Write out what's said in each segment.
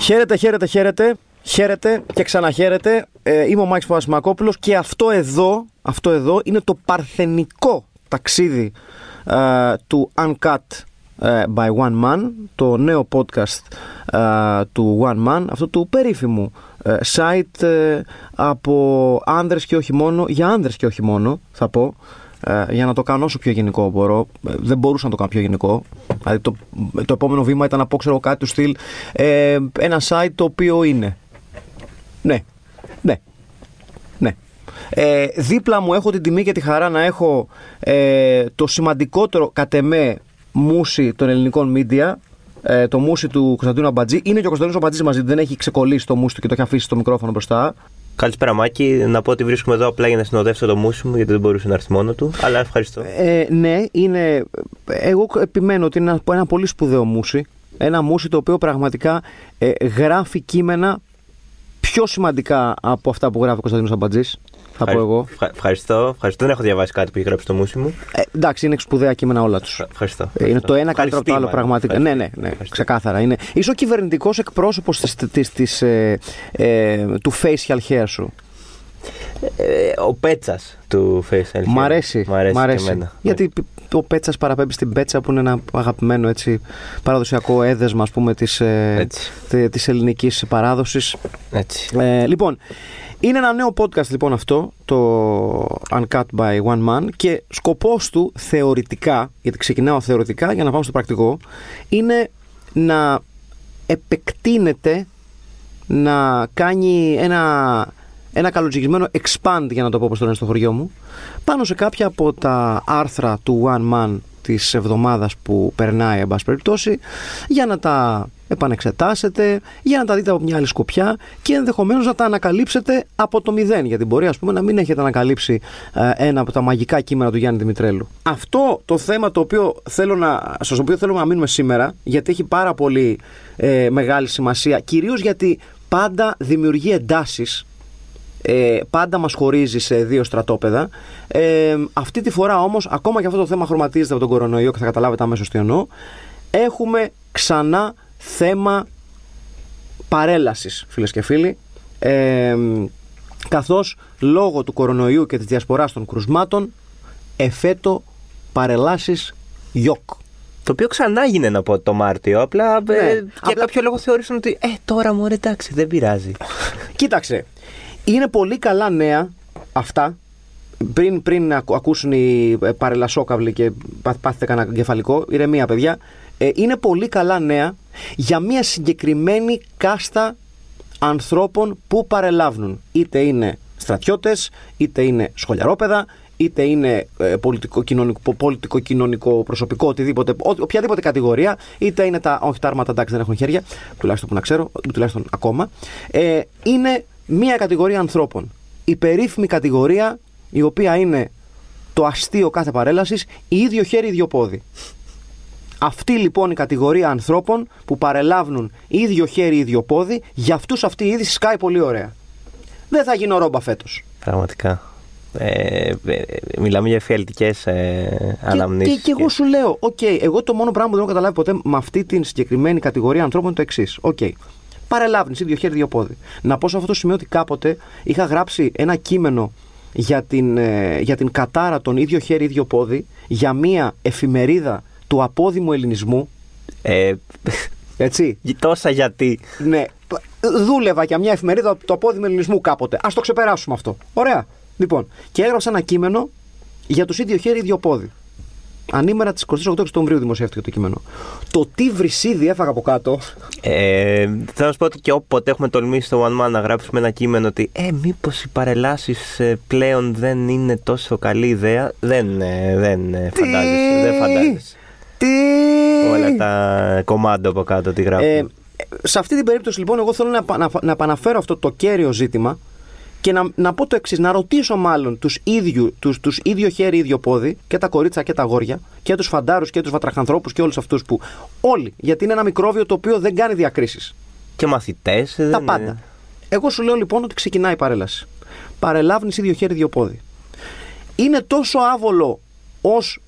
Χαίρετε, χαίρετε, χαίρετε. Χαίρετε και ξαναχαίρετε. Ε, είμαι ο Μάκης Παπασημακόπουλος και αυτό εδώ, αυτό εδώ είναι το παρθενικό ταξίδι ε, του Uncut ε, by One Man, το νέο podcast ε, του One Man, αυτό του περίφημου site από άνδρες και όχι μόνο, για άνδρες και όχι μόνο θα πω, για να το κάνω όσο πιο γενικό μπορώ. δεν μπορούσα να το κάνω πιο γενικό. Δηλαδή το, το επόμενο βήμα ήταν να πω ξέρω κάτι του στυλ ένα site το οποίο είναι. Ναι, ναι, ναι. Ε, δίπλα μου έχω την τιμή και τη χαρά να έχω ε, το σημαντικότερο κατ' εμέ μουσι των ελληνικών μίντια, ε, το μουσι του Κωνσταντίνου Αμπατζή. Είναι και ο Κωνσταντίνος Αμπατζής μαζί, δεν έχει ξεκολλήσει το μουσι του και το έχει αφήσει το μικρόφωνο μπροστά. Καλησπέρα, Μάκη. Να πω ότι βρίσκομαι εδώ απλά για να συνοδεύσω το μουσι μου, γιατί δεν μπορούσε να έρθει μόνο του. Αλλά ευχαριστώ. Ε, ναι, είναι. Εγώ επιμένω ότι είναι ένα, ένα πολύ σπουδαίο μουσι. Ένα μουσι το οποίο πραγματικά ε, γράφει κείμενα πιο σημαντικά από αυτά που γράφει ο Κωνσταντίνος Αμπατζής. Θα πω εγώ. Ευχαριστώ. Ευχαριστώ. Δεν έχω διαβάσει κάτι που έχει γράψει το μουσι μου. Ε, εντάξει, είναι σπουδαία κείμενα όλα τους. Ευχαριστώ. Ε, είναι το ένα καλύτερο από το άλλο πραγματικά. Ναι, ναι, ναι, ξεκάθαρα. Είναι. Είσαι ο κυβερνητικός εκπρόσωπος ε, ε, του facial hair σου. Ε, ο πέτσας του facial hair. Μ' αρέσει. Μ' αρέσει, Μ αρέσει. Και εμένα. Γιατί ο πέτσας παραπέμπει στην πέτσα που είναι ένα αγαπημένο έτσι, παραδοσιακό έδεσμα της ε, της ελληνικής παράδοσης. Έτσι. Ε, λοιπόν, είναι ένα νέο podcast λοιπόν αυτό, το Uncut by One Man και σκοπός του θεωρητικά, γιατί ξεκινάω θεωρητικά για να πάμε στο πρακτικό, είναι να επεκτείνεται, να κάνει ένα, ένα καλοτζυγισμένο expand για να το πω όπως το λένε στο χωριό μου, πάνω σε κάποια από τα άρθρα του One Man της εβδομάδας που περνάει εν πάση περιπτώσει για να τα επανεξετάσετε, για να τα δείτε από μια άλλη σκοπιά και ενδεχομένως να τα ανακαλύψετε από το μηδέν γιατί μπορεί ας πούμε να μην έχετε ανακαλύψει ε, ένα από τα μαγικά κείμενα του Γιάννη Δημητρέλου. Αυτό το θέμα το οποίο θέλω να, στο οποίο θέλω να μείνουμε σήμερα γιατί έχει πάρα πολύ ε, μεγάλη σημασία κυρίως γιατί πάντα δημιουργεί εντάσεις ε, πάντα μας χωρίζει σε δύο στρατόπεδα. Ε, αυτή τη φορά όμως, ακόμα και αυτό το θέμα χρωματίζεται από τον κορονοϊό και θα καταλάβετε αμέσως τι εννοώ, έχουμε ξανά θέμα παρέλασης, φίλες και φίλοι. Ε, καθώς λόγω του κορονοϊού και της διασποράς των κρουσμάτων εφέτο παρελάσεις γιοκ. Το οποίο ξανά έγινε να πω το Μάρτιο. Απλά ε, ναι, για απλά... κάποιο λόγο θεώρησαν ότι ε, τώρα μου εντάξει, δεν πειράζει. Κοίταξε. Είναι πολύ καλά νέα αυτά. Πριν, πριν ακούσουν οι ε, παρελασόκαυλοι και πάθετε κανένα κεφαλικό, ηρεμία παιδιά. Ε, είναι πολύ καλά νέα για μια συγκεκριμένη κάστα ανθρώπων που παρελάβουν. Είτε είναι στρατιώτες, είτε είναι σχολιαρόπαιδα, είτε είναι ε, πολιτικό-κοινωνικό, πολιτικό-κοινωνικό προσωπικό, οτιδήποτε, οποιαδήποτε κατηγορία, είτε είναι τα. Όχι, τα άρματα εντάξει δεν έχουν χέρια, τουλάχιστον που να ξέρω, τουλάχιστον ακόμα. Ε, είναι μία κατηγορία ανθρώπων. Η περίφημη κατηγορία η οποία είναι το αστείο κάθε παρέλασης, ίδιο χέρι, ίδιο πόδι. Αυτή λοιπόν η κατηγορία ανθρώπων που παρελάβουν ίδιο χέρι, ίδιο πόδι, για αυτούς αυτή η είδηση σκάει πολύ ωραία. Δεν θα γίνω ρόμπα φέτος. Πραγματικά. Ε, ε, μιλάμε για εφιαλτικές ε, αναμνήσεις. Και, και, εγώ σου λέω, OK, okay, εγώ το μόνο πράγμα που δεν έχω καταλάβει ποτέ με αυτή την συγκεκριμένη κατηγορία ανθρώπων είναι το εξής. OK, okay, παρελάβει ίδιο χέρι, ίδιο πόδι. Να πω σε αυτό το σημείο ότι κάποτε είχα γράψει ένα κείμενο για την, ε, για την κατάρα των ίδιο χέρι, ίδιο πόδι για μία εφημερίδα του απόδημου ελληνισμού. Ε, έτσι. Τόσα γιατί. Ναι. Δούλευα για μια εφημερίδα του απόδημου ελληνισμού κάποτε. Α το ξεπεράσουμε αυτό. Ωραία. Λοιπόν, και έγραψα ένα κείμενο για τους ίδιο χέρι, ίδιο πόδι. Ανήμερα της 28 Οκτωβρίου δημοσιεύτηκε το κείμενο. Το τι βρυσίδι έφαγα από κάτω. Ε, θέλω να σου πω ότι και όποτε έχουμε τολμήσει στο One Man να γράψουμε ένα κείμενο ότι ε, μήπως οι παρελάσεις ε, πλέον δεν είναι τόσο καλή ιδέα. Δεν, ε, δεν ε, φαντάζεσαι. Δεν φαντάζεσαι. Τι. Όλα τα κομμάτια από κάτω τι γράφουμε. Ε, σε αυτή την περίπτωση λοιπόν εγώ θέλω να, να, να επαναφέρω αυτό το κέριο ζήτημα Και να, να πω το εξής, να ρωτήσω μάλλον τους ίδιου, τους, τους ίδιο χέρι, ίδιο πόδι, και τα κορίτσα και τα αγόρια, και τους φαντάρους και τους βατραχανθρώπους και όλους αυτούς που. Όλοι. Γιατί είναι ένα μικρόβιο το οποίο δεν κάνει διακρίσεις. Και μαθητές. Τα πάντα. Εγώ σου λέω λοιπόν ότι ξεκινάει η παρέλαση. Παρελάβνεις ίδιο χέρι, ίδιο πόδι. Είναι τόσο άβολο ως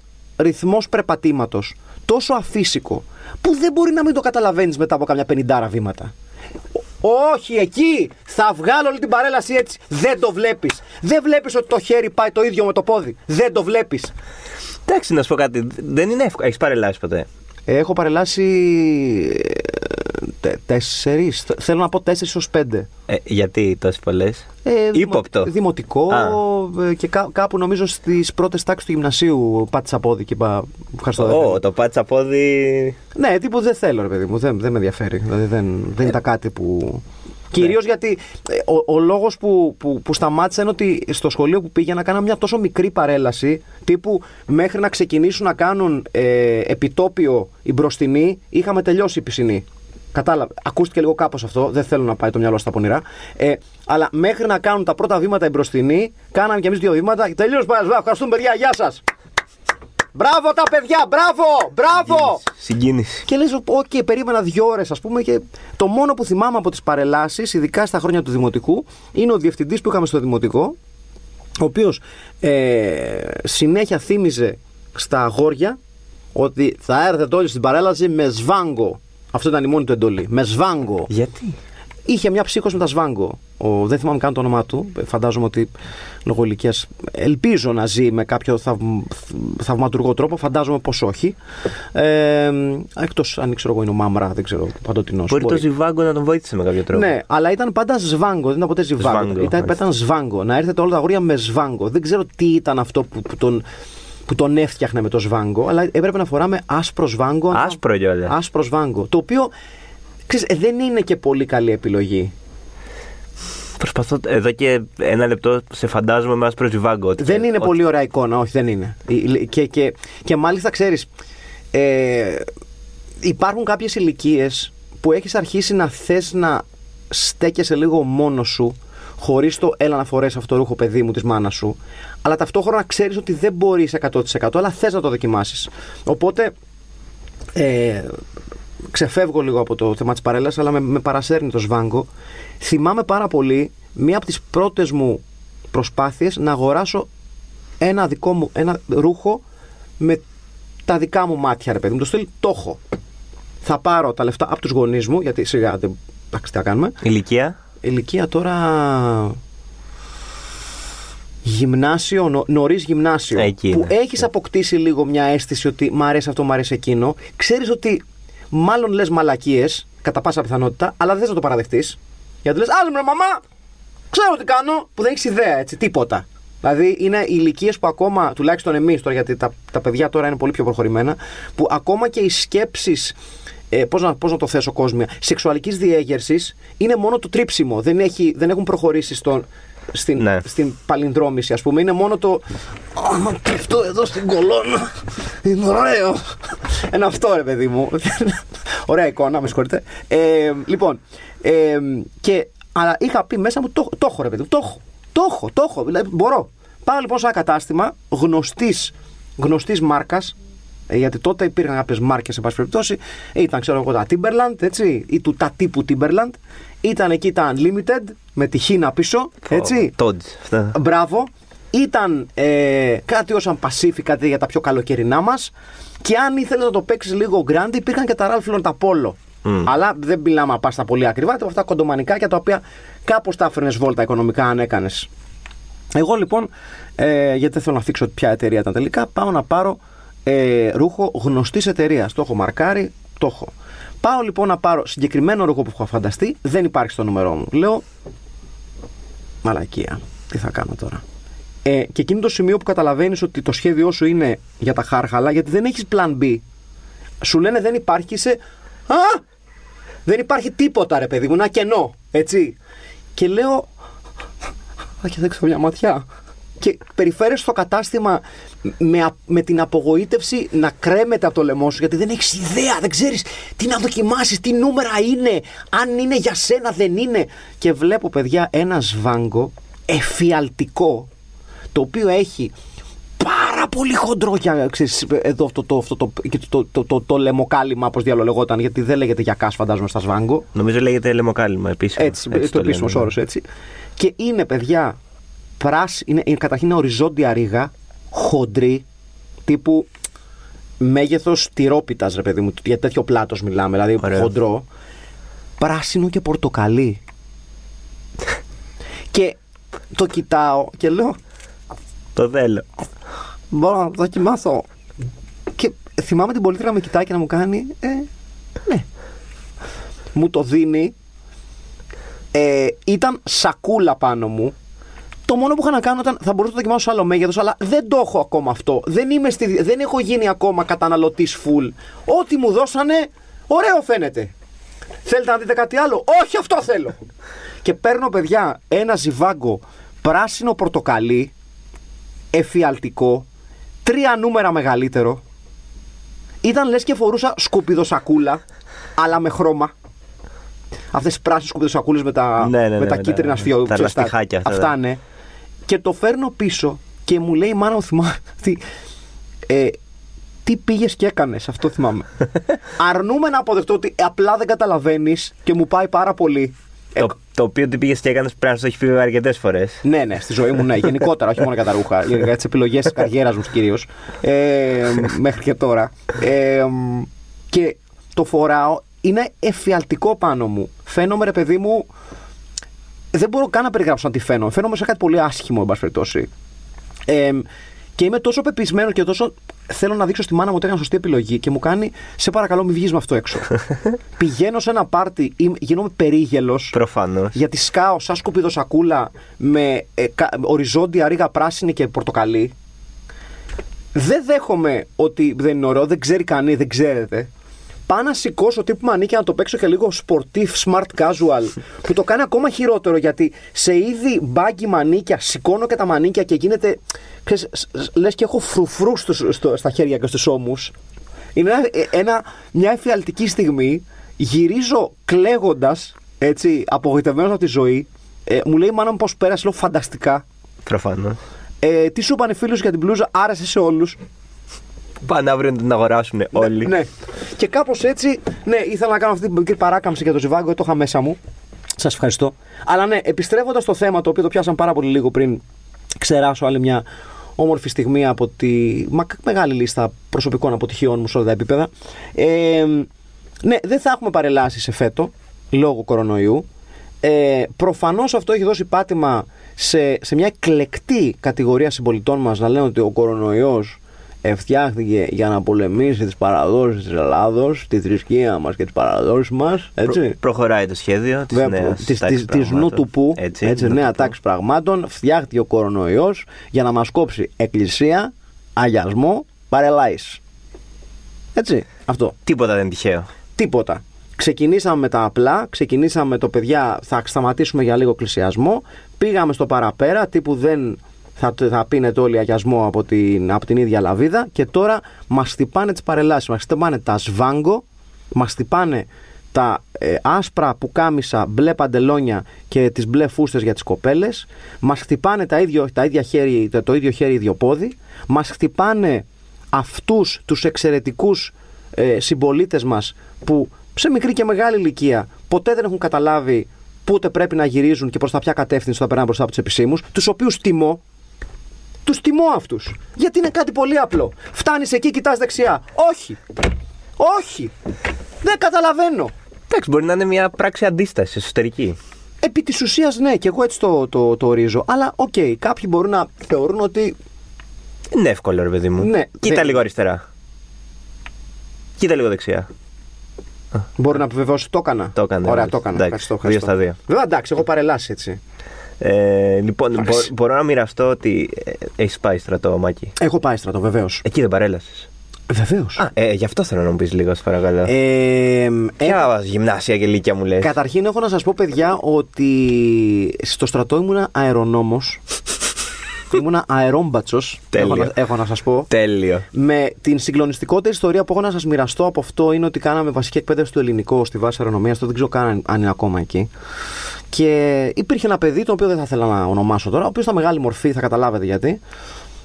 ρυθμός περπατήματος, τόσο αφύσικο, που δεν μπορεί να μην το καταλαβαίνεις μετά από καμιά πενιντάρα βήματα. Όχι, εκεί θα βγάλω όλη την παρέλαση έτσι. Δεν το βλέπεις. Δεν βλέπεις ότι το χέρι πάει το ίδιο με το πόδι. Δεν το βλέπεις. Εντάξει, να σου πω κάτι. Δεν είναι εύκολο. Έχεις παρελάσει ποτέ; Έχω παρελάσει τέσσερις. Θέλω να πω τέσσερις ω πέντε. Ε, γιατί τόσες πολλές; Ε, Ύποπτο. Δημοτικό ε, και κά, κάπου νομίζω στις πρώτες τάξεις του γυμνασίου πάτησα πόδι και είπα. Ευχαριστώ. Ω, το πάτησα πόδι. Ναι, τύπου δεν θέλω, ρε παιδί μου. Δεν, δεν με ενδιαφέρει. Δηλαδή δεν, δεν ήταν κάτι που. Κυρίως ναι. γιατί ε, ο, ο λόγος που, που, που σταμάτησα είναι ότι στο σχολείο που πήγαινα κάνα μια τόσο μικρή παρέλαση, τύπου μέχρι να ξεκινήσουν να κάνουν ε, επιτόπιο οι μπροστινοί, είχαμε τελειώσει η πισινή. Κατάλαβε. Ακούστηκε λίγο κάπως αυτό. Δεν θέλω να πάει το μυαλό στα πονηρά. Ε, αλλά μέχρι να κάνουν τα πρώτα βήματα οι μπροστινοί, κάναμε κι εμείς δύο βήματα. Τελείως πάλι. Ευχαριστούμε, παιδιά. Γεια σας. Μπράβο τα παιδιά, μπράβο, μπράβο! Συγκίνηση. Και λες, OK, okay, περίμενα δύο ώρες, ας πούμε, και το μόνο που θυμάμαι από τις παρελάσεις, ειδικά στα χρόνια του Δημοτικού, είναι ο διευθυντής που είχαμε στο Δημοτικό, ο οποίος ε, συνέχεια θύμιζε στα αγόρια ότι θα έρθετε όλοι στην παρέλαση με σβάγκο. Αυτό ήταν η μόνη του εντολή. Με σβάγκο. Γιατί; Είχε μια ψύχωση με τα σβάγκο. Ο, δεν θυμάμαι καν το όνομά του. Φαντάζομαι ότι λόγω ηλικίας ελπίζω να ζει με κάποιο θαυμ, θαυματουργό τρόπο. Φαντάζομαι πως όχι. Ε, Εκτός αν ξέρω εγώ είναι ο Μάμρα, δεν ξέρω παντοτινός. Μπορεί, μπορεί το Ζιβάγκο να τον βοήθησε με κάποιο τρόπο. Ναι, αλλά ήταν πάντα σβάγκο, δεν ήταν ποτέ Ζιβάγκο. Ήταν, ήταν σβάγκο. Να έρθετε όλα τα αγόρια με σβάγκο. Δεν ξέρω τι ήταν αυτό που, που τον που τον έφτιαχνε με το σβάγκο, αλλά έπρεπε να φοράμε άσπρο σβάγκο. Άσπρο κιόλα. Άσπρο σβάγκο. Το οποίο ξέρεις, δεν είναι και πολύ καλή επιλογή. Προσπαθώ εδώ και ένα λεπτό σε φαντάζομαι με άσπρο σβάγκο. Δεν είναι ότι... πολύ ωραία εικόνα, όχι, δεν είναι. Και, και, και μάλιστα ξέρεις, ε, υπάρχουν κάποιες ηλικίες που έχεις αρχίσει να θες να στέκεσαι λίγο μόνος σου χωρίς το έλα να φορέσει αυτό το ρούχο παιδί μου της μάνας σου, αλλά ταυτόχρονα ξέρεις ότι δεν μπορείς 100% αλλά θες να το δοκιμάσεις. Οπότε ε, ξεφεύγω λίγο από το θέμα της παρέλασης, αλλά με, με παρασέρνει το σβάγκο. Θυμάμαι πάρα πολύ μία από τις πρώτες μου προσπάθειες να αγοράσω ένα δικό μου ένα ρούχο με τα δικά μου μάτια, ρε παιδί μου. Το στυλ το έχω. Θα πάρω τα λεφτά από τους γονείς μου, γιατί σιγά δεν. Εντάξει, τι θα κάνουμε. Ηλικία; Ηλικία τώρα γυμνάσιο, νο, νωρίς γυμνάσιο. Εκεί που έχεις αποκτήσει λίγο μια αίσθηση ότι μ' αρέσει αυτό, μ' αρέσει εκείνο. Ξέρεις ότι μάλλον λες μαλακίες, κατά πάσα πιθανότητα, αλλά δεν θε να το παραδεχτείς. Γιατί λες, άλλο με μαμά, ξέρω τι κάνω, που δεν έχεις ιδέα, έτσι, τίποτα. Δηλαδή είναι ηλικίες που ακόμα, τουλάχιστον εμείς τώρα, γιατί τα, τα παιδιά τώρα είναι πολύ πιο προχωρημένα, που ακόμα και οι σκέψεις ε, πώς, να, πώς να το θέσω κόσμια, σεξουαλικής διέγερσης είναι μόνο το τρίψιμο. Δεν, έχει, δεν έχουν προχωρήσει στον, στην, ναι. στην παλινδρόμηση, ας πούμε. Είναι μόνο το. Άμα πέφτω εδώ στην κολόνα, είναι ωραίο. Ένα αυτό, ρε παιδί μου. Ωραία εικόνα, με συγχωρείτε. Ε, λοιπόν, ε, και, αλλά είχα πει μέσα μου, το, το έχω, ρε παιδί μου. Το έχω. Το έχω, το έχω. Δηλαδή, μπορώ. Πάω λοιπόν σε ένα κατάστημα γνωστή γνωστής μάρκας ε, γιατί τότε υπήρχαν κάποιες μάρκες, σε πάση περιπτώσει. Ήταν, ξέρω εγώ, τα Timberland, έτσι, ή του τα τύπου Timberland. Ήταν εκεί τα Unlimited, με τη χίνα πίσω, έτσι. Oh, Μπράβο. Ήταν ε, κάτι ω Pacific, κάτι για τα πιο καλοκαιρινά μας. Και αν ήθελες να το παίξεις λίγο grand, υπήρχαν και τα Ralph Lauren τα Polo. Mm. Αλλά δεν μιλάμε να πας στα πολύ ακριβά, τα αυτά κοντομανικά τα οποία κάπως τα έφερνες βόλτα οικονομικά αν έκανες. Εγώ λοιπόν, ε, γιατί δεν θέλω να θίξω ποια εταιρεία ήταν τελικά, πάω να πάρω ε, ρούχο γνωστής εταιρείας. Το έχω μαρκάρει, το έχω. Πάω λοιπόν να πάρω συγκεκριμένο ρούχο που έχω φανταστεί, δεν υπάρχει στο νούμερό μου. Λέω, μαλακία, τι θα κάνω τώρα. Ε, και εκείνο το σημείο που καταλαβαίνεις ότι το σχέδιό σου είναι για τα χάρχαλα, γιατί δεν έχεις plan B. Σου λένε δεν υπάρχει, σε. Α! Δεν υπάρχει τίποτα, ρε παιδί μου, ένα κενό. Έτσι. Και λέω. Α, και δέξω μια ματιά και περιφέρεις στο κατάστημα με, με την απογοήτευση να κρέμεται από το λαιμό σου γιατί δεν έχεις ιδέα, δεν ξέρεις τι να δοκιμάσεις, τι νούμερα είναι, αν είναι για σένα, δεν είναι. Και βλέπω, παιδιά, ένα σβάγκο εφιαλτικό, το οποίο έχει πάρα πολύ χοντρό για ξέρεις, εδώ αυτό το, αυτό το, και το, το, το, το, το λαιμοκάλυμα, όπως διαλογόταν, γιατί δεν λέγεται για κάς, φαντάζομαι, στα σβάγκο. Νομίζω λέγεται λαιμοκάλυμα επίσημα. Έτσι, το, το επίσημος λένε. όρος έτσι. Και είναι, παιδιά, πράσι, είναι, είναι, καταρχήν είναι οριζόντια ρίγα, χοντρή, τύπου μέγεθος τυρόπιτας, ρε παιδί μου. Για τέτοιο πλάτος μιλάμε, δηλαδή Ωραίο. χοντρό. Πράσινο και πορτοκαλί. και το κοιτάω και λέω, Το θέλω. Μπορώ να το δοκιμάσω. Και θυμάμαι την πολίτρια να με κοιτάει και να μου κάνει. Ε, ναι. Μου το δίνει. Ε, ήταν σακούλα πάνω μου. Το μόνο που είχα να κάνω ήταν θα μπορούσα να το δοκιμάσω σε άλλο μέγεθος, αλλά δεν το έχω ακόμα αυτό. Δεν, είμαι στη, δεν έχω γίνει ακόμα καταναλωτής full. Ό,τι μου δώσανε, ωραίο φαίνεται. Θέλετε να δείτε κάτι άλλο, Όχι, αυτό θέλω. και παίρνω, παιδιά, ένα ζιβάγκο πράσινο πορτοκαλί, εφιαλτικό, τρία νούμερα μεγαλύτερο. Ήταν λες και φορούσα σκουπιδοσακούλα, αλλά με χρώμα. Αυτές τι πράσινες σκουπιδοσακούλες με τα, Ναι, ναι, με ναι, τα ναι, κίτρινα ναι. σφιό. Τα ξέρεις, λαστιχάκια αυτά, Αυτά ναι. Ναι. Και το φέρνω πίσω και μου λέει η μάνα μου θυμάμαι ότι, ε, τι πήγες και έκανες, αυτό θυμάμαι. Αρνούμε να αποδεχτώ ότι απλά δεν καταλαβαίνεις και μου πάει πάρα πολύ. Ε, Το, το οποίο τι πήγες και έκανες πρέπει να σου το έχει πει αρκετές φορές. ναι, ναι, στη ζωή μου, ναι. Γενικότερα, όχι μόνο για τα ρούχα. Για, για τις επιλογές της καριέρας μου κυρίως. Ε, μέχρι και τώρα. Ε, και το φοράω, είναι εφιαλτικό πάνω μου. Φαίνομαι, ρε παιδί μου. Δεν μπορώ καν να περιγράψω να τι φαίνομαι. Φαίνομαι σε κάτι πολύ άσχημο, εν πάση περιπτώσει. Ε, και είμαι τόσο πεπισμένο και τόσο θέλω να δείξω στη μάνα μου ότι έκανα σωστή επιλογή και μου κάνει Σε παρακαλώ, μην βγεις με αυτό έξω. Πηγαίνω σε ένα πάρτι, είμαι- γίνομαι περίγελος. Προφανώς. Γιατί σκάω σαν σκουπιδοσακούλα με ε, κα- οριζόντια ρίγα πράσινη και πορτοκαλί. Δεν δέχομαι ότι δεν είναι ωραίο, δεν ξέρει κανεί, δεν ξέρετε. Πάω να σηκώσω τύπου μανίκια να το παίξω και λίγο sportif, smart casual. Που το κάνει ακόμα χειρότερο γιατί σε είδη μπάγκι μανίκια σηκώνω και τα μανίκια και γίνεται. Ξέρεις, σ- σ- λες και έχω φρουφρού στους- στο- στα χέρια και στους ώμους. Είναι ένα, ε, ένα- μια εφιαλτική στιγμή. Γυρίζω κλαίγοντας, έτσι, απογοητευμένος από τη ζωή. Ε, μου λέει η μάνα μου πώς πέρασε, λέω φανταστικά. Προφανώ. Ε, τι σου είπαν οι φίλους για την μπλούζα, άρεσε σε όλους. Πάνε αύριο να την αγοράσουν όλοι. Ναι. Και κάπως έτσι, ναι, ήθελα να κάνω αυτή την μικρή παράκαμψη για το ζιβάγκο, γιατί το είχα μέσα μου. Σας ευχαριστώ. Αλλά ναι, επιστρέφοντας στο θέμα το οποίο το πιάσαμε πάρα πολύ λίγο πριν ξεράσω άλλη μια όμορφη στιγμή από τη μα- μεγάλη λίστα προσωπικών αποτυχιών μου σε όλα τα επίπεδα. Ε, ναι, δεν θα έχουμε παρελάσει σε φέτο λόγω κορονοϊού. Ε, προφανώς αυτό έχει δώσει πάτημα σε, σε μια εκλεκτή κατηγορία συμπολιτών μας να λένε ότι ο κορονοϊός φτιάχτηκε για να πολεμήσει τις παραδόσεις της Ελλάδος, τη θρησκεία μας και τις παραδόσεις μας, έτσι. Προ- προχωράει το σχέδιο της Βέβαια, νέας της, της, της νου του που, έτσι, Έτσι, νου νέα του που. τάξη πραγμάτων, φτιάχτηκε ο κορονοϊός για να μας κόψει εκκλησία, αγιασμό, παρελάης. Έτσι, αυτό. Τίποτα δεν είναι τυχαίο. Τίποτα. Ξεκινήσαμε με τα απλά, ξεκινήσαμε με το παιδιά, θα σταματήσουμε για λίγο εκκλησιασμό, πήγαμε στο παραπέρα, τύπου δεν θα, θα πίνετε όλοι αγιασμό από την, από την ίδια λαβίδα και τώρα μας χτυπάνε τις παρελάσεις, μας χτυπάνε τα σβάγκο, μας χτυπάνε τα ε, άσπρα πουκάμισα, μπλε παντελόνια και τις μπλε φούστες για τις κοπέλες, μας χτυπάνε τα ίδιο, τα ίδια χέρι, το, το ίδιο χέρι, ίδιο πόδι, μας χτυπάνε αυτούς τους εξαιρετικούς ε, συμπολίτες μας που σε μικρή και μεγάλη ηλικία ποτέ δεν έχουν καταλάβει πότε πρέπει να γυρίζουν και προς τα ποια κατεύθυνση θα περνάνε μπροστά από τους επισήμους, τους οποίους τιμώ. Τους τιμώ αυτούς. Γιατί είναι κάτι πολύ απλό. Φτάνεις εκεί, κοιτάς δεξιά. Όχι. Όχι. Δεν καταλαβαίνω. Εντάξει, μπορεί να είναι μια πράξη αντίστασης εσωτερική. Επί της ουσίας, ναι, και εγώ έτσι το, το, το ορίζω. Αλλά, οκ, κάποιοι μπορούν να θεωρούν ότι. Είναι εύκολο, ρε παιδί μου. Ναι, Κοίτα δεν- λίγο αριστερά. Κοίτα λίγο δεξιά. Μπορεί να επιβεβαιώσει ότι το έκανα. Το έκανε, Ωραία, ναι. το έκανα. Εντάξει, Ευχαριστώ, δύο ευχαριστώ. στα δύο. Βέβαια, εντάξει, έχω παρελάσει έτσι. Ε, λοιπόν, μπο- Εντάξει. μπορώ να μοιραστώ ότι ε, έχεις πάει στρατό, Μάκη; Έχω πάει στρατό, βεβαίως. Εκεί δεν παρέλασες; Βεβαίως. Α, ε, γι' αυτό θέλω να μου πεις λίγο, σε παρακαλώ. Ε, Ποια γυμνάσια και λύκια μου λες; Καταρχήν έχω να σας πω παιδιά ότι στο στρατό ήμουνα αερονόμος Ήμουνα αερόμπατσος Τέλειο. έχω, να- έχω να σας πω Τέλειο. με την συγκλονιστικότερη ιστορία που έχω να σας μοιραστώ από αυτό είναι ότι κάναμε βασική εκπαίδευση του ελληνικού στη βάση αερονομίας. Το δεν ξέρω καν αν- αν είναι ακόμα εκεί. Και υπήρχε ένα παιδί, το οποίο δεν θα ήθελα να ονομάσω τώρα, ο οποίος ήταν μεγάλη μορφή, θα καταλάβετε γιατί.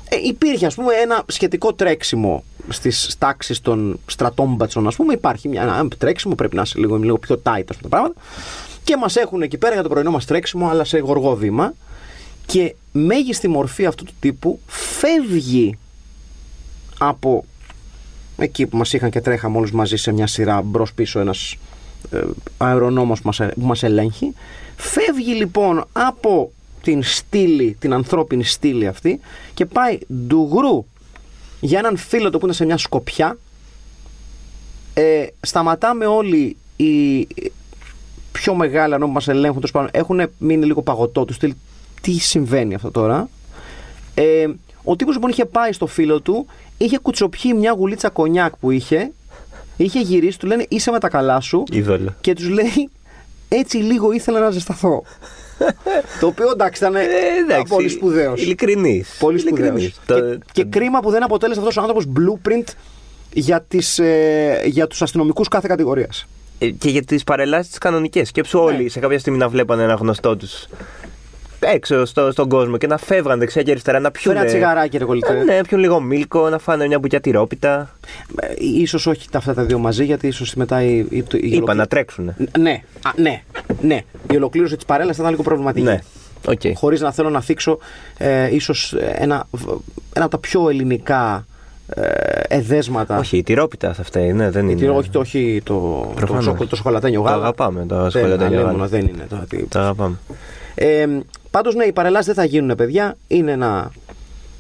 Ε, υπήρχε, ας πούμε, ένα σχετικό τρέξιμο στις τάξεις των στρατόμπατσων, ας πούμε. Υπάρχει μια, ένα τρέξιμο, πρέπει να είσαι λίγο, λίγο πιο tight, ας πούμε, τα πράγματα. Και μας έχουν εκεί πέρα για το πρωινό μας τρέξιμο, αλλά σε γοργό βήμα. Και μέγιστη μορφή αυτού του τύπου φεύγει από εκεί που μας είχαν και τρέχαμε όλους μαζί σε μια σειρά μπρος πίσω ένας ε, αερονόμος που μας, ε, που μας ελέγχει φεύγει λοιπόν από την στήλη, την ανθρώπινη στήλη αυτή και πάει ντουγρού για έναν φίλο του που είναι σε μια σκοπιά. Ε, σταματάμε όλοι οι πιο μεγάλοι ανώμοι που μας ελέγχουν τόσο πάνω, έχουν μείνει λίγο παγωτό του στυλ. Τι συμβαίνει αυτό τώρα; Ε, ο τύπος που είχε πάει στο φίλο του είχε κουτσοπιεί μια γουλίτσα κονιάκ που είχε είχε γυρίσει, του λένε είσαι με τα καλά σου Είδωλο. και τους λέει έτσι λίγο ήθελα να ζεσταθώ το οποίο εντάξει ήταν Ε, εντάξει, πολύ σπουδαίος Ειλικρινής. Πολύ σπουδαίος. Ειλικρινής. Και, Το- και κρίμα που δεν αποτέλεσε αυτός ο άνθρωπος blueprint για, τις, ε, για τους αστυνομικούς κάθε κατηγορίας. Ε, Και για τις παρελάσεις τις κανονικές. Σκέψου Ναι. όλοι σε κάποια στιγμή να βλέπανε ένα γνωστό τους έξω στο, στον κόσμο και να φεύγαν δεξιά και αριστερά να πιούν. Φέρε ένα τσιγαράκι ρε κολλητέ. Ναι, να πιούν λίγο μίλκο, να φάνε μια μπουκιά τυρόπιτα. Ε, Ίσως όχι τα αυτά τα δύο μαζί γιατί ίσως μετά η, η, η, η Είπα ολοκλή- να τρέξουν. Ναι, α, ναι, ναι. Η ολοκλήρωση της παρέλασης θα ήταν λίγο προβληματική. Ναι, οκ. Χωρίς να θέλω να θίξω ε, ίσως ένα, ένα από τα πιο ελληνικά ε, εδέσματα. Όχι, η τυρόπιτα θα αυτά είναι. Δεν είναι. Γιατί όχι, το, όχι το, το, Προφανώς. σοκο- το σοκολατένιο Το γάλα. αγαπάμε το Δεν, σοκολατένιο αλίμονο, γάλα. δεν είναι. Το, τι- Το αγαπάμε. Ε, Πάντως, ναι, οι παρελάσεις δεν θα γίνουν, παιδιά. Είναι, ένα,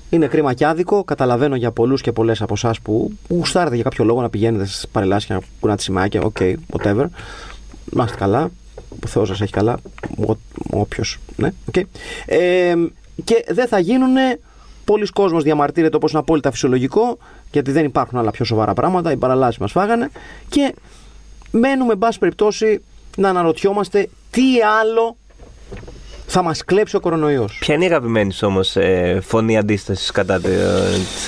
είναι κρίμα και άδικο. Καταλαβαίνω για πολλούς και πολλές από εσάς που γουστάρετε για κάποιο λόγο να πηγαίνετε στις παρελάσεις και να κουνάτε σημαία. Οκ, whatever. Να είστε καλά. Ο Θεός σας έχει καλά. Όποιος. Ναι, οκ. Ε, και δεν θα γίνουν. Πολύς κόσμος διαμαρτύρεται όπως είναι απόλυτα φυσιολογικό, γιατί δεν υπάρχουν άλλα πιο σοβαρά πράγματα. Οι παρελάσεις μας φάγανε. Και μένουμε, εν πάση περιπτώσει, να αναρωτιόμαστε τι άλλο θα μας κλέψει ο κορονοϊός. Ποια είναι η αγαπημένη σου όμως φωνή αντίστασης κατά τη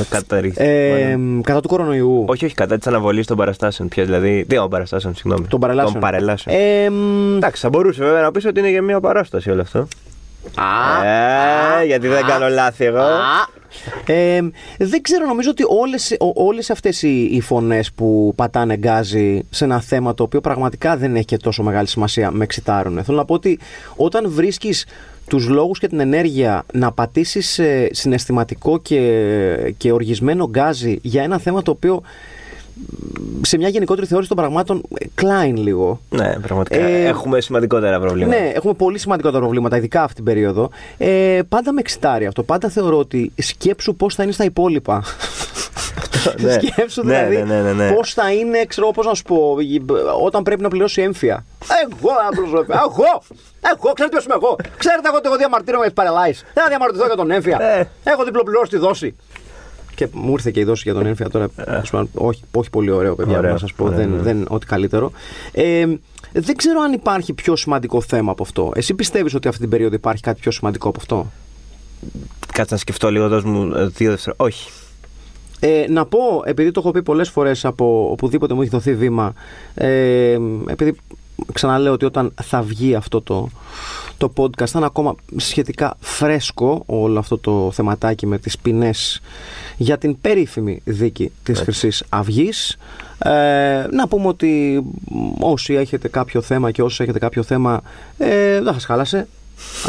κατά, Ε, κατά του κορονοϊού. Όχι, όχι, κατά της αναβολής των παραστάσεων. Ποια δηλαδή. Δύο παραστάσεων, συγγνώμη. Των παρελάσεων. Των παρελάσεων. Ε, μ, Εντάξει, θα μπορούσε βέβαια να πεις ότι είναι για μια παράσταση όλο αυτό. Α, Ε, γιατί δεν κάνω λάθη εγώ. α. Ε, δεν ξέρω, νομίζω ότι όλες, ο- όλες αυτές οι, οι φωνές που πατάνε γκάζι σε ένα θέμα το οποίο πραγματικά δεν έχει και τόσο μεγάλη σημασία με εξητάρουν. Θέλω να πω ότι όταν βρίσκεις τους λόγους και την ενέργεια να πατήσεις ε, συναισθηματικό και, και οργισμένο γκάζι για ένα θέμα το οποίο μ, σε μια γενικότερη θεώρηση των πραγμάτων ε, κλάιν λίγο. Ναι, πραγματικά. Ε, Έχουμε σημαντικότερα προβλήματα. Ναι, έχουμε πολύ σημαντικότερα προβλήματα, ειδικά αυτή την περίοδο. Ε, πάντα με εξητάρει αυτό. Πάντα θεωρώ ότι σκέψου πώς θα είναι στα υπόλοιπα. Ναι. σκέψου Ναι, δηλαδή ναι, ναι, ναι, ναι. πώς θα είναι, ξέρω πώς να σου πω, όταν πρέπει να πληρώσει έμφυα. Εγώ να πληρώσω έμφυα. Εγώ! Εγώ, ξέρετε ποιος είμαι εγώ. Ξέρετε εγώ ότι εγώ διαμαρτύρομαι για τι παρελάσει. Δεν θα διαμαρτυρηθώ για τον έμφυα. Ε. Έχω διπλοπληρώσει τη δόση. Και μου ήρθε και η δόση για τον έμφυα τώρα. τέλος πάντων, όχι, όχι πολύ ωραίο, παιδιά, Ε. Ωραίο, να σας πω. ωραίο, δεν, ναι. δεν, ό,τι καλύτερο. Ε, δεν ξέρω αν υπάρχει πιο σημαντικό θέμα από αυτό. Εσύ πιστεύεις ότι αυτή την περίοδο υπάρχει κάτι πιο σημαντικό από αυτό; Κάτσε να σκεφτώ λίγο, δώσ' μου ε, δύο δευτερόλεπτα. Όχι. Ε, να πω, επειδή το έχω πει πολλές φορές από οπουδήποτε μου έχει δοθεί βήμα, ε, επειδή ξαναλέω ότι όταν θα βγει αυτό το, το podcast θα είναι ακόμα σχετικά φρέσκο όλο αυτό το θεματάκι με τις ποινές για την περίφημη δίκη της Έτσι. Χρυσής Αυγής. Ε, να πούμε ότι όσοι έχετε κάποιο θέμα και όσοι έχετε κάποιο θέμα ε, δεν σας χάλασε.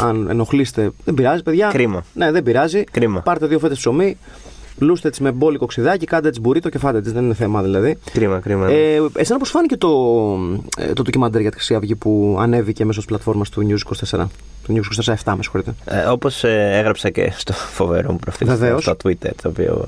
Αν ενοχλείστε, δεν πειράζει, παιδιά. Κρίμα. Ναι, δεν πειράζει. Κρίμα. Πάρτε δύο φέτες ψωμί, λούστε τι με μπόλικο ξυδάκι, κάντε τι μπουρίτο και φάτε τι. Δεν είναι θέμα δηλαδή. Κρίμα, κρίμα. Ε, εσένα πώς φάνηκε το, ε, το ντοκιμαντέρ για τη Χρυσή Αυγή που ανέβηκε μέσω της πλατφόρμας του News 24. Του News 24 7, με συγχωρείτε. Ε, Όπως έγραψα και στο φοβερό μου προφίλ Βεβαίως. στο Twitter, το οποίο,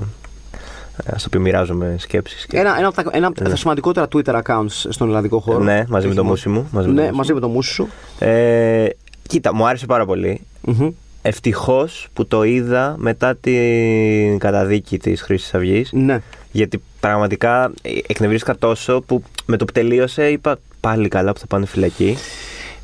ε, στο οποίο μοιράζομαι σκέψεις. Ένα, ένα από τα, ένα από τα σημαντικότερα Twitter accounts στον ελληνικό χώρο. Ναι, μαζί με το Όχι μουσι μου. Μαζί με Ναι, το μουσι μαζί με το μουσι σου. μου. Ε, κοίτα, μου άρεσε πάρα πολύ. Μμμ. Ευτυχώς που το είδα μετά την καταδίκη της Χρυσή Αυγής. Ναι. Γιατί πραγματικά ε, εκνευρίστηκα τόσο που με το που τελείωσε είπα πάλι καλά που θα πάνε φυλακή.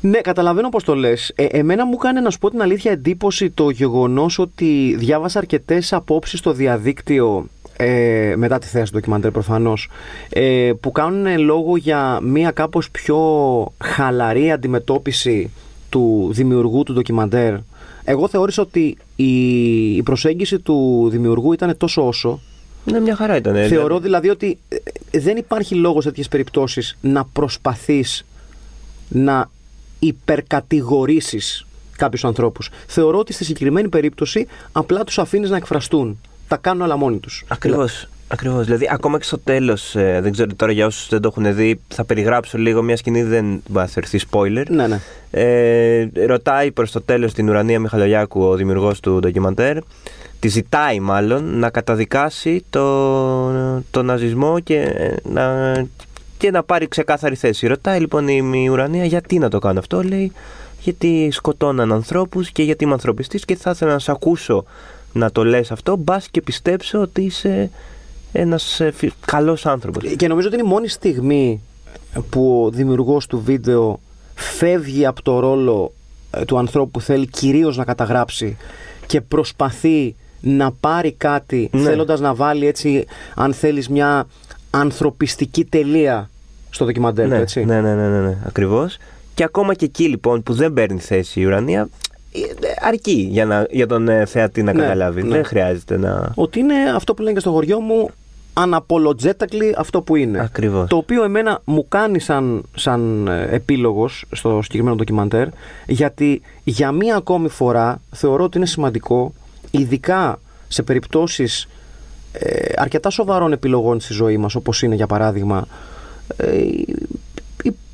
Ναι, καταλαβαίνω πώς το λες. Ε, εμένα μου έκανε να σου πω την αλήθεια εντύπωση το γεγονός ότι διάβασα αρκετές απόψεις στο διαδίκτυο. Ε, μετά τη θέση του ντοκιμαντέρ προφανώς, ε, που κάνουν λόγο για μία κάπως πιο χαλαρή αντιμετώπιση του δημιουργού του ντοκιμαντέρ, εγώ θεώρησα ότι η, η προσέγγιση του δημιουργού ήταν τόσο όσο. Ναι, μια χαρά ήταν. Θεωρώ δηλαδή ότι ε, δεν υπάρχει λόγος σε τέτοιες περιπτώσεις να προσπαθείς να υπερκατηγορήσεις κάποιους ανθρώπους. Θεωρώ ότι στη συγκεκριμένη περίπτωση απλά τους αφήνεις να εκφραστούν. Τα κάνουν όλα μόνοι τους. Ακριβώς. Ακριβώς. Δηλαδή, ακόμα και στο τέλος, ε, δεν ξέρω τώρα για όσους δεν το έχουν δει, θα περιγράψω λίγο μια σκηνή, δεν μπορεί να θεωρηθεί spoiler. Ναι, ναι. Ε, ρωτάει προς το τέλος την Ουρανία Μιχαλολιάκου, ο δημιουργός του ντοκιμαντέρ, τη ζητάει μάλλον να καταδικάσει το, το ναζισμό και ε, να, και να πάρει ξεκάθαρη θέση. Ρωτάει λοιπόν η, η Ουρανία γιατί να το κάνω αυτό, λέει γιατί σκοτώναν ανθρώπους και γιατί είμαι ανθρωπιστής και θα ήθελα να σε ακούσω να το λες αυτό, μπας και πιστέψω ότι είσαι ένας ε, καλός άνθρωπος. Και νομίζω ότι είναι η μόνη στιγμή που ο δημιουργός του βίντεο φεύγει από το ρόλο ε, του ανθρώπου που θέλει κυρίως να καταγράψει και προσπαθεί να πάρει κάτι ναι. θέλοντας να βάλει έτσι αν θέλεις μια ανθρωπιστική τελεία στο ντοκιμαντέρ ναι, έτσι. Ναι, ναι, ναι, ναι, ναι, ακριβώς. Και ακόμα και εκεί λοιπόν που δεν παίρνει θέση η ουρανία, ε, αρκεί για, να, για τον ε, θεατή να ναι, καταλάβει. Ναι. Δεν χρειάζεται να. Ότι είναι αυτό που λένε και στο χωριό μου, αναπολογέτακλι αυτό που είναι. Ακριβώς. Το οποίο εμένα μου κάνει σαν, σαν ε, επίλογος στο συγκεκριμένο ντοκιμαντέρ, γιατί για μία ακόμη φορά θεωρώ ότι είναι σημαντικό, ειδικά σε περιπτώσεις ε, αρκετά σοβαρών επιλογών στη ζωή μας, όπως είναι για παράδειγμα ε,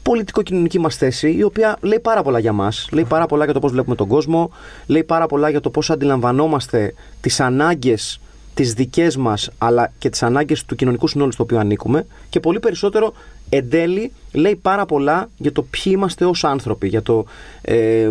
πολιτικο-κοινωνική μας θέση, η οποία λέει πάρα πολλά για μας. Λέει πάρα πολλά για το πώς βλέπουμε τον κόσμο, λέει πάρα πολλά για το πώς αντιλαμβανόμαστε τις ανάγκες τις δικές μας, αλλά και τις ανάγκες του κοινωνικού συνόλου στο οποίο ανήκουμε. Και πολύ περισσότερο εν τέλει λέει πάρα πολλά για το ποιοι είμαστε ως άνθρωποι, για το ε,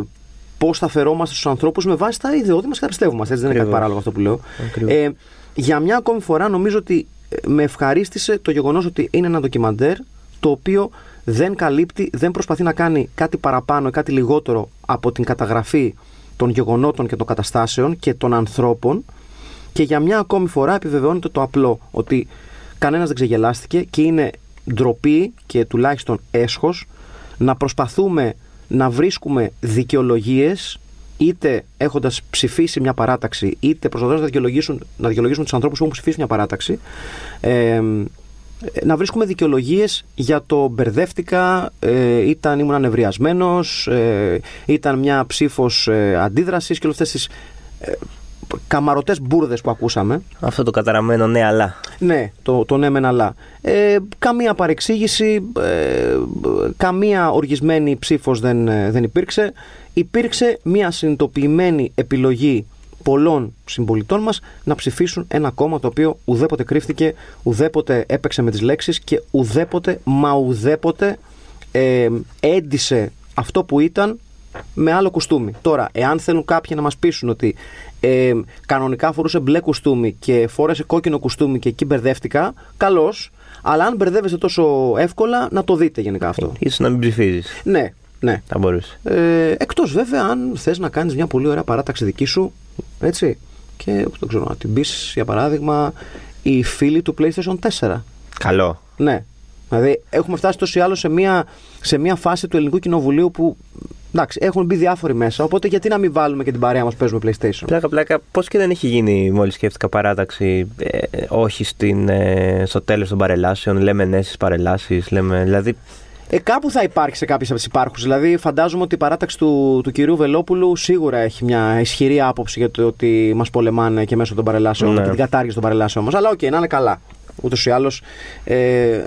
πώς θα φερόμαστε στους ανθρώπους με βάση τα ιδεώδη μας και τα πιστεύουμε. Έτσι δεν είναι κάτι παράλογο αυτό που λέω. Ε, για μια ακόμη φορά νομίζω ότι ε, με ευχαρίστησε το γεγονός ότι είναι ένα ντοκιμαντέρ το οποίο δεν καλύπτει, δεν προσπαθεί να κάνει κάτι παραπάνω ή κάτι λιγότερο από την καταγραφή των γεγονότων και των καταστάσεων και των ανθρώπων και για μια ακόμη φορά επιβεβαιώνεται το απλό ότι κανένας δεν ξεγελάστηκε και είναι ντροπή και τουλάχιστον έσχος να προσπαθούμε να βρίσκουμε δικαιολογίες είτε έχοντας ψηφίσει μια παράταξη είτε προσπαθώντας να δικαιολογήσουν, να δικαιολογήσουν τους ανθρώπους που έχουν ψηφίσει μια παράταξη ε, να βρίσκουμε δικαιολογίες για το μπερδεύτηκα, ε, ήταν, ήμουν ανεβριασμένος, ε, ήταν μια ψήφος ε, αντίδρασης και όλες αυτές τις ε, καμαρωτές μπουρδες που ακούσαμε. Αυτό το καταραμένο ναι, αλλά. Ναι, το, το ναι, μεν αλλά. Ε, καμία παρεξήγηση, ε, καμία οργισμένη ψήφος δεν, δεν υπήρξε. Υπήρξε μια συνειδητοποιημένη επιλογή πολλών συμπολιτών μας να ψηφίσουν ένα κόμμα το οποίο ουδέποτε κρύφτηκε, ουδέποτε έπαιξε με τις λέξεις και ουδέποτε, μα ουδέποτε ε, έντισε αυτό που ήταν με άλλο κουστούμι. Τώρα, εάν θέλουν κάποιοι να μας πείσουν ότι ε, κανονικά φορούσε μπλε κουστούμι και φόρεσε κόκκινο κουστούμι και εκεί μπερδεύτηκα, καλώς. Αλλά αν μπερδεύεσαι τόσο εύκολα, να το δείτε γενικά αυτό. Ίσως να μην ψηφίζεις. Ναι, ναι. Θα μπορούσε. Ε, Εκτός βέβαια αν θες να κάνεις μια πολύ ωραία παράταξη δική σου, έτσι. Και δεν ξέρω, να την πεις για παράδειγμα οι φίλοι του PlayStation 4. Καλό. Ναι. Δηλαδή έχουμε φτάσει τόσο ή άλλως σε μια, σε μια φάση του ελληνικού κοινοβουλίου που εντάξει, έχουν μπει διάφοροι μέσα. Οπότε γιατί να μην βάλουμε και την παρέα μας παίζουμε PlayStation; Πλάκα, πλάκα. Πώς και δεν έχει γίνει, μόλις σκέφτηκα, παράταξη ε, όχι στην, ε, στο τέλος των παρελάσεων. Λέμε ναι στις παρελάσεις. Δηλαδή ε, κάπου θα υπάρξει σε κάποιες από τις υπάρχου. Δηλαδή, φαντάζομαι ότι η παράταξη του, του κυρίου Βελόπουλου σίγουρα έχει μια ισχυρή άποψη για το ότι μας πολεμάνε και μέσω των παρελάσεων ναι. και την κατάργηση των παρελάσεων μας. Αλλά, OK, okay, να είναι καλά. Ούτως ή άλλως, ε,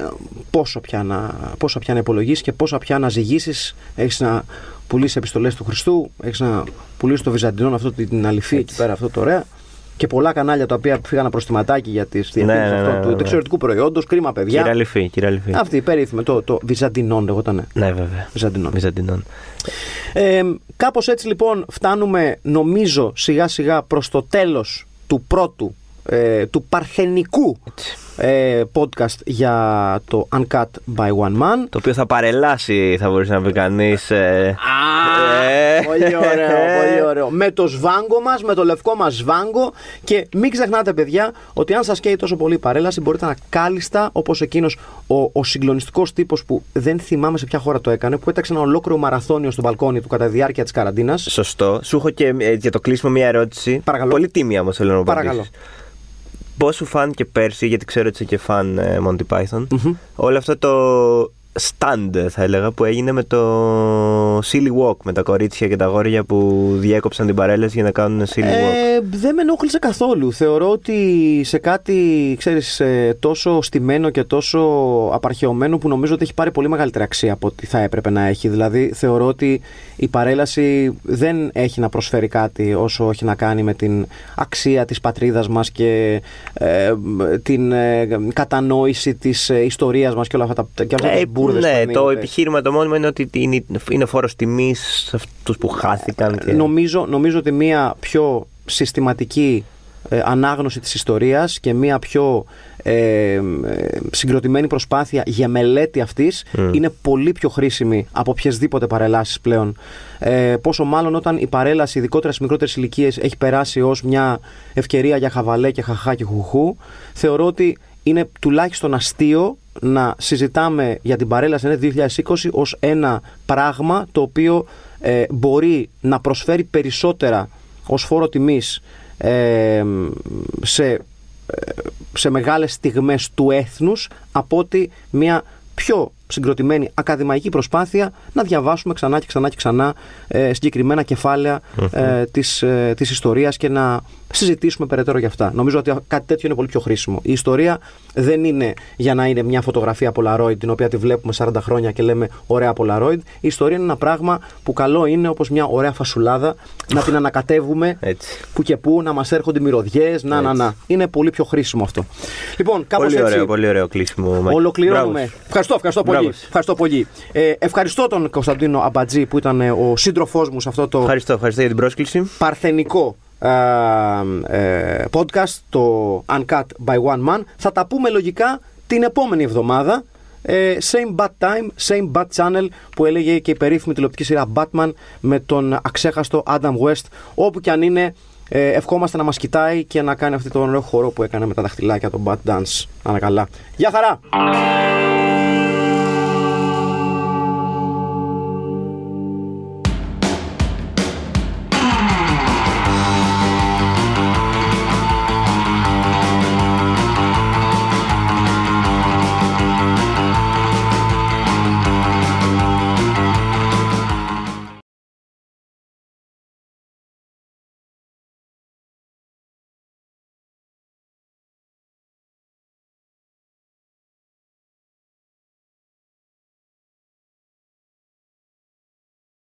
πόσο πια να, πόσο πια να υπολογίσεις και πόσο πια να ζυγίσεις. Έχεις να πουλήσεις επιστολές του Χριστού, έχεις να πουλήσεις το Βυζαντινό αυτό την αλοιφή εκεί πέρα, αυτό το ωραία και πολλά κανάλια τα οποία φύγανε προστιματάκι για τις διαφήμιση ναι, ναι, ναι, του ναι. εξαιρετικού προϊόντος. Κρίμα, παιδιά. Κηραλοιφή, κηραλοιφή. Αυτή η περίφημη, το, το Βυζαντινόν λεγόταν. Ναι, βέβαια. Βυζαντινόν. Βυζαντινόν. Ε, Κάπως έτσι λοιπόν φτάνουμε, νομίζω, σιγά σιγά προς το τέλος του πρώτου ε, του παρθενικού ε, podcast για το Uncut by One Man. Το οποίο θα παρελάσει, θα μπορούσε να πει κανείς. Ε, Ε. Πολύ ωραίο, πολύ ωραίο. Με το σβάγκο μας, με το λευκό μας σβάγκο. Και μην ξεχνάτε, παιδιά, ότι αν σας καίει τόσο πολύ η παρέλαση, μπορείτε να κάλλιστα, όπως εκείνος ο, ο συγκλονιστικός τύπος που δεν θυμάμαι σε ποια χώρα το έκανε, που έταξε ένα ολόκληρο μαραθώνιο στο μπαλκόνι του κατά τη διάρκεια της καραντίνας. Σωστό. Σου έχω και ε, για το κλείσιμο μια ερώτηση. Παρακαλώ. Πολύ τίμια όμως θέλω να μου Παρακαλώ. Απαντήσεις. Πώ σου φάνηκε πέρσι, γιατί ξέρω ότι είσαι και φαν ε, Monty Python, όλο αυτό το stand θα έλεγα που έγινε με το Silly Walk με τα κορίτσια και τα αγόρια που διέκοψαν την παρέλαση για να κάνουν Silly Walk. Ε, δεν με ενόχλησε καθόλου. Θεωρώ ότι σε κάτι, ξέρεις, ε, τόσο στημένο και τόσο απαρχαιωμένο που νομίζω ότι έχει πάρει πολύ μεγαλύτερη αξία από ό,τι θα έπρεπε να έχει. Δηλαδή, θεωρώ ότι η παρέλαση δεν έχει να προσφέρει κάτι όσο έχει να κάνει με την αξία της πατρίδας μας και ε, την ε, κατανόηση της ε, ιστορίας μας και όλα αυτά τα και όλες αυτές Ε, τις μπουρδες ναι, που το ανοίγονται. επιχείρημα το μόνιμο είναι ότι είναι, είναι φόρος τιμής σε αυτούς που χάθηκαν. Και... Νομίζω, νομίζω ότι μία πιο συστηματική ε, ανάγνωση της ιστορίας και μία πιο ε, ε, συγκροτημένη προσπάθεια για μελέτη αυτής είναι πολύ πιο χρήσιμη από οποιασδήποτε παρελάσεις πλέον. Ε, πόσο μάλλον όταν η παρέλαση, ειδικότερα στις μικρότερες ηλικίες, έχει περάσει ως μια ευκαιρία για χαβαλέ και χαχά και χουχού, θεωρώ ότι είναι τουλάχιστον αστείο να συζητάμε για την παρέλαση ναι, 2020 ως ένα πράγμα το οποίο ε, μπορεί να προσφέρει περισσότερα ως φόρο τιμής ε, σε, ε, σε μεγάλες στιγμές του έθνους από ότι μια πιο συγκροτημένη ακαδημαϊκή προσπάθεια να διαβάσουμε ξανά και ξανά και ξανά ε, συγκεκριμένα κεφάλαια ε, της, ε, της ιστορίας και να συζητήσουμε περαιτέρω για αυτά. Νομίζω ότι κάτι τέτοιο είναι πολύ πιο χρήσιμο. Η ιστορία δεν είναι για να είναι μια φωτογραφία Polaroid την οποία τη βλέπουμε 40 χρόνια και λέμε ωραία Polaroid. Η ιστορία είναι ένα πράγμα που καλό είναι όπως μια ωραία φασουλάδα να την ανακατεύουμε Έτσι. που και που, να μας έρχονται μυρωδιές, να, να, να. Είναι πολύ πιο χρήσιμο αυτό. Λοιπόν, κάπως Πολύ έτσι. ωραίο, πολύ ωραίο κλείσιμο. Μάκη. Ολοκληρώνουμε. Μπράβο σου. Ευχαριστώ, ευχαριστώ πολύ. Μπράβο σου. Ευχαριστώ πολύ. Ε, ευχαριστώ τον Κωνσταντίνο Αμπατζή που ήταν ε, ο σύντροφός μου σε αυτό το Ευχαριστώ, ευχαριστώ για την πρόσκληση. παρθενικό α, ε, podcast, το Uncut by One Man. Θα τα πούμε λογικά την επόμενη εβδομάδα. Ε, same bad time, same bad channel που έλεγε και η περίφημη τηλεοπτική σειρά Batman με τον αξέχαστο Adam West. Όπου και αν είναι, ε, ευχόμαστε να μας κοιτάει και να κάνει αυτή τον ωραίο χορό που έκανε με τα δαχτυλάκια, το bad dance. Να είναι καλά. Γεια χαρά!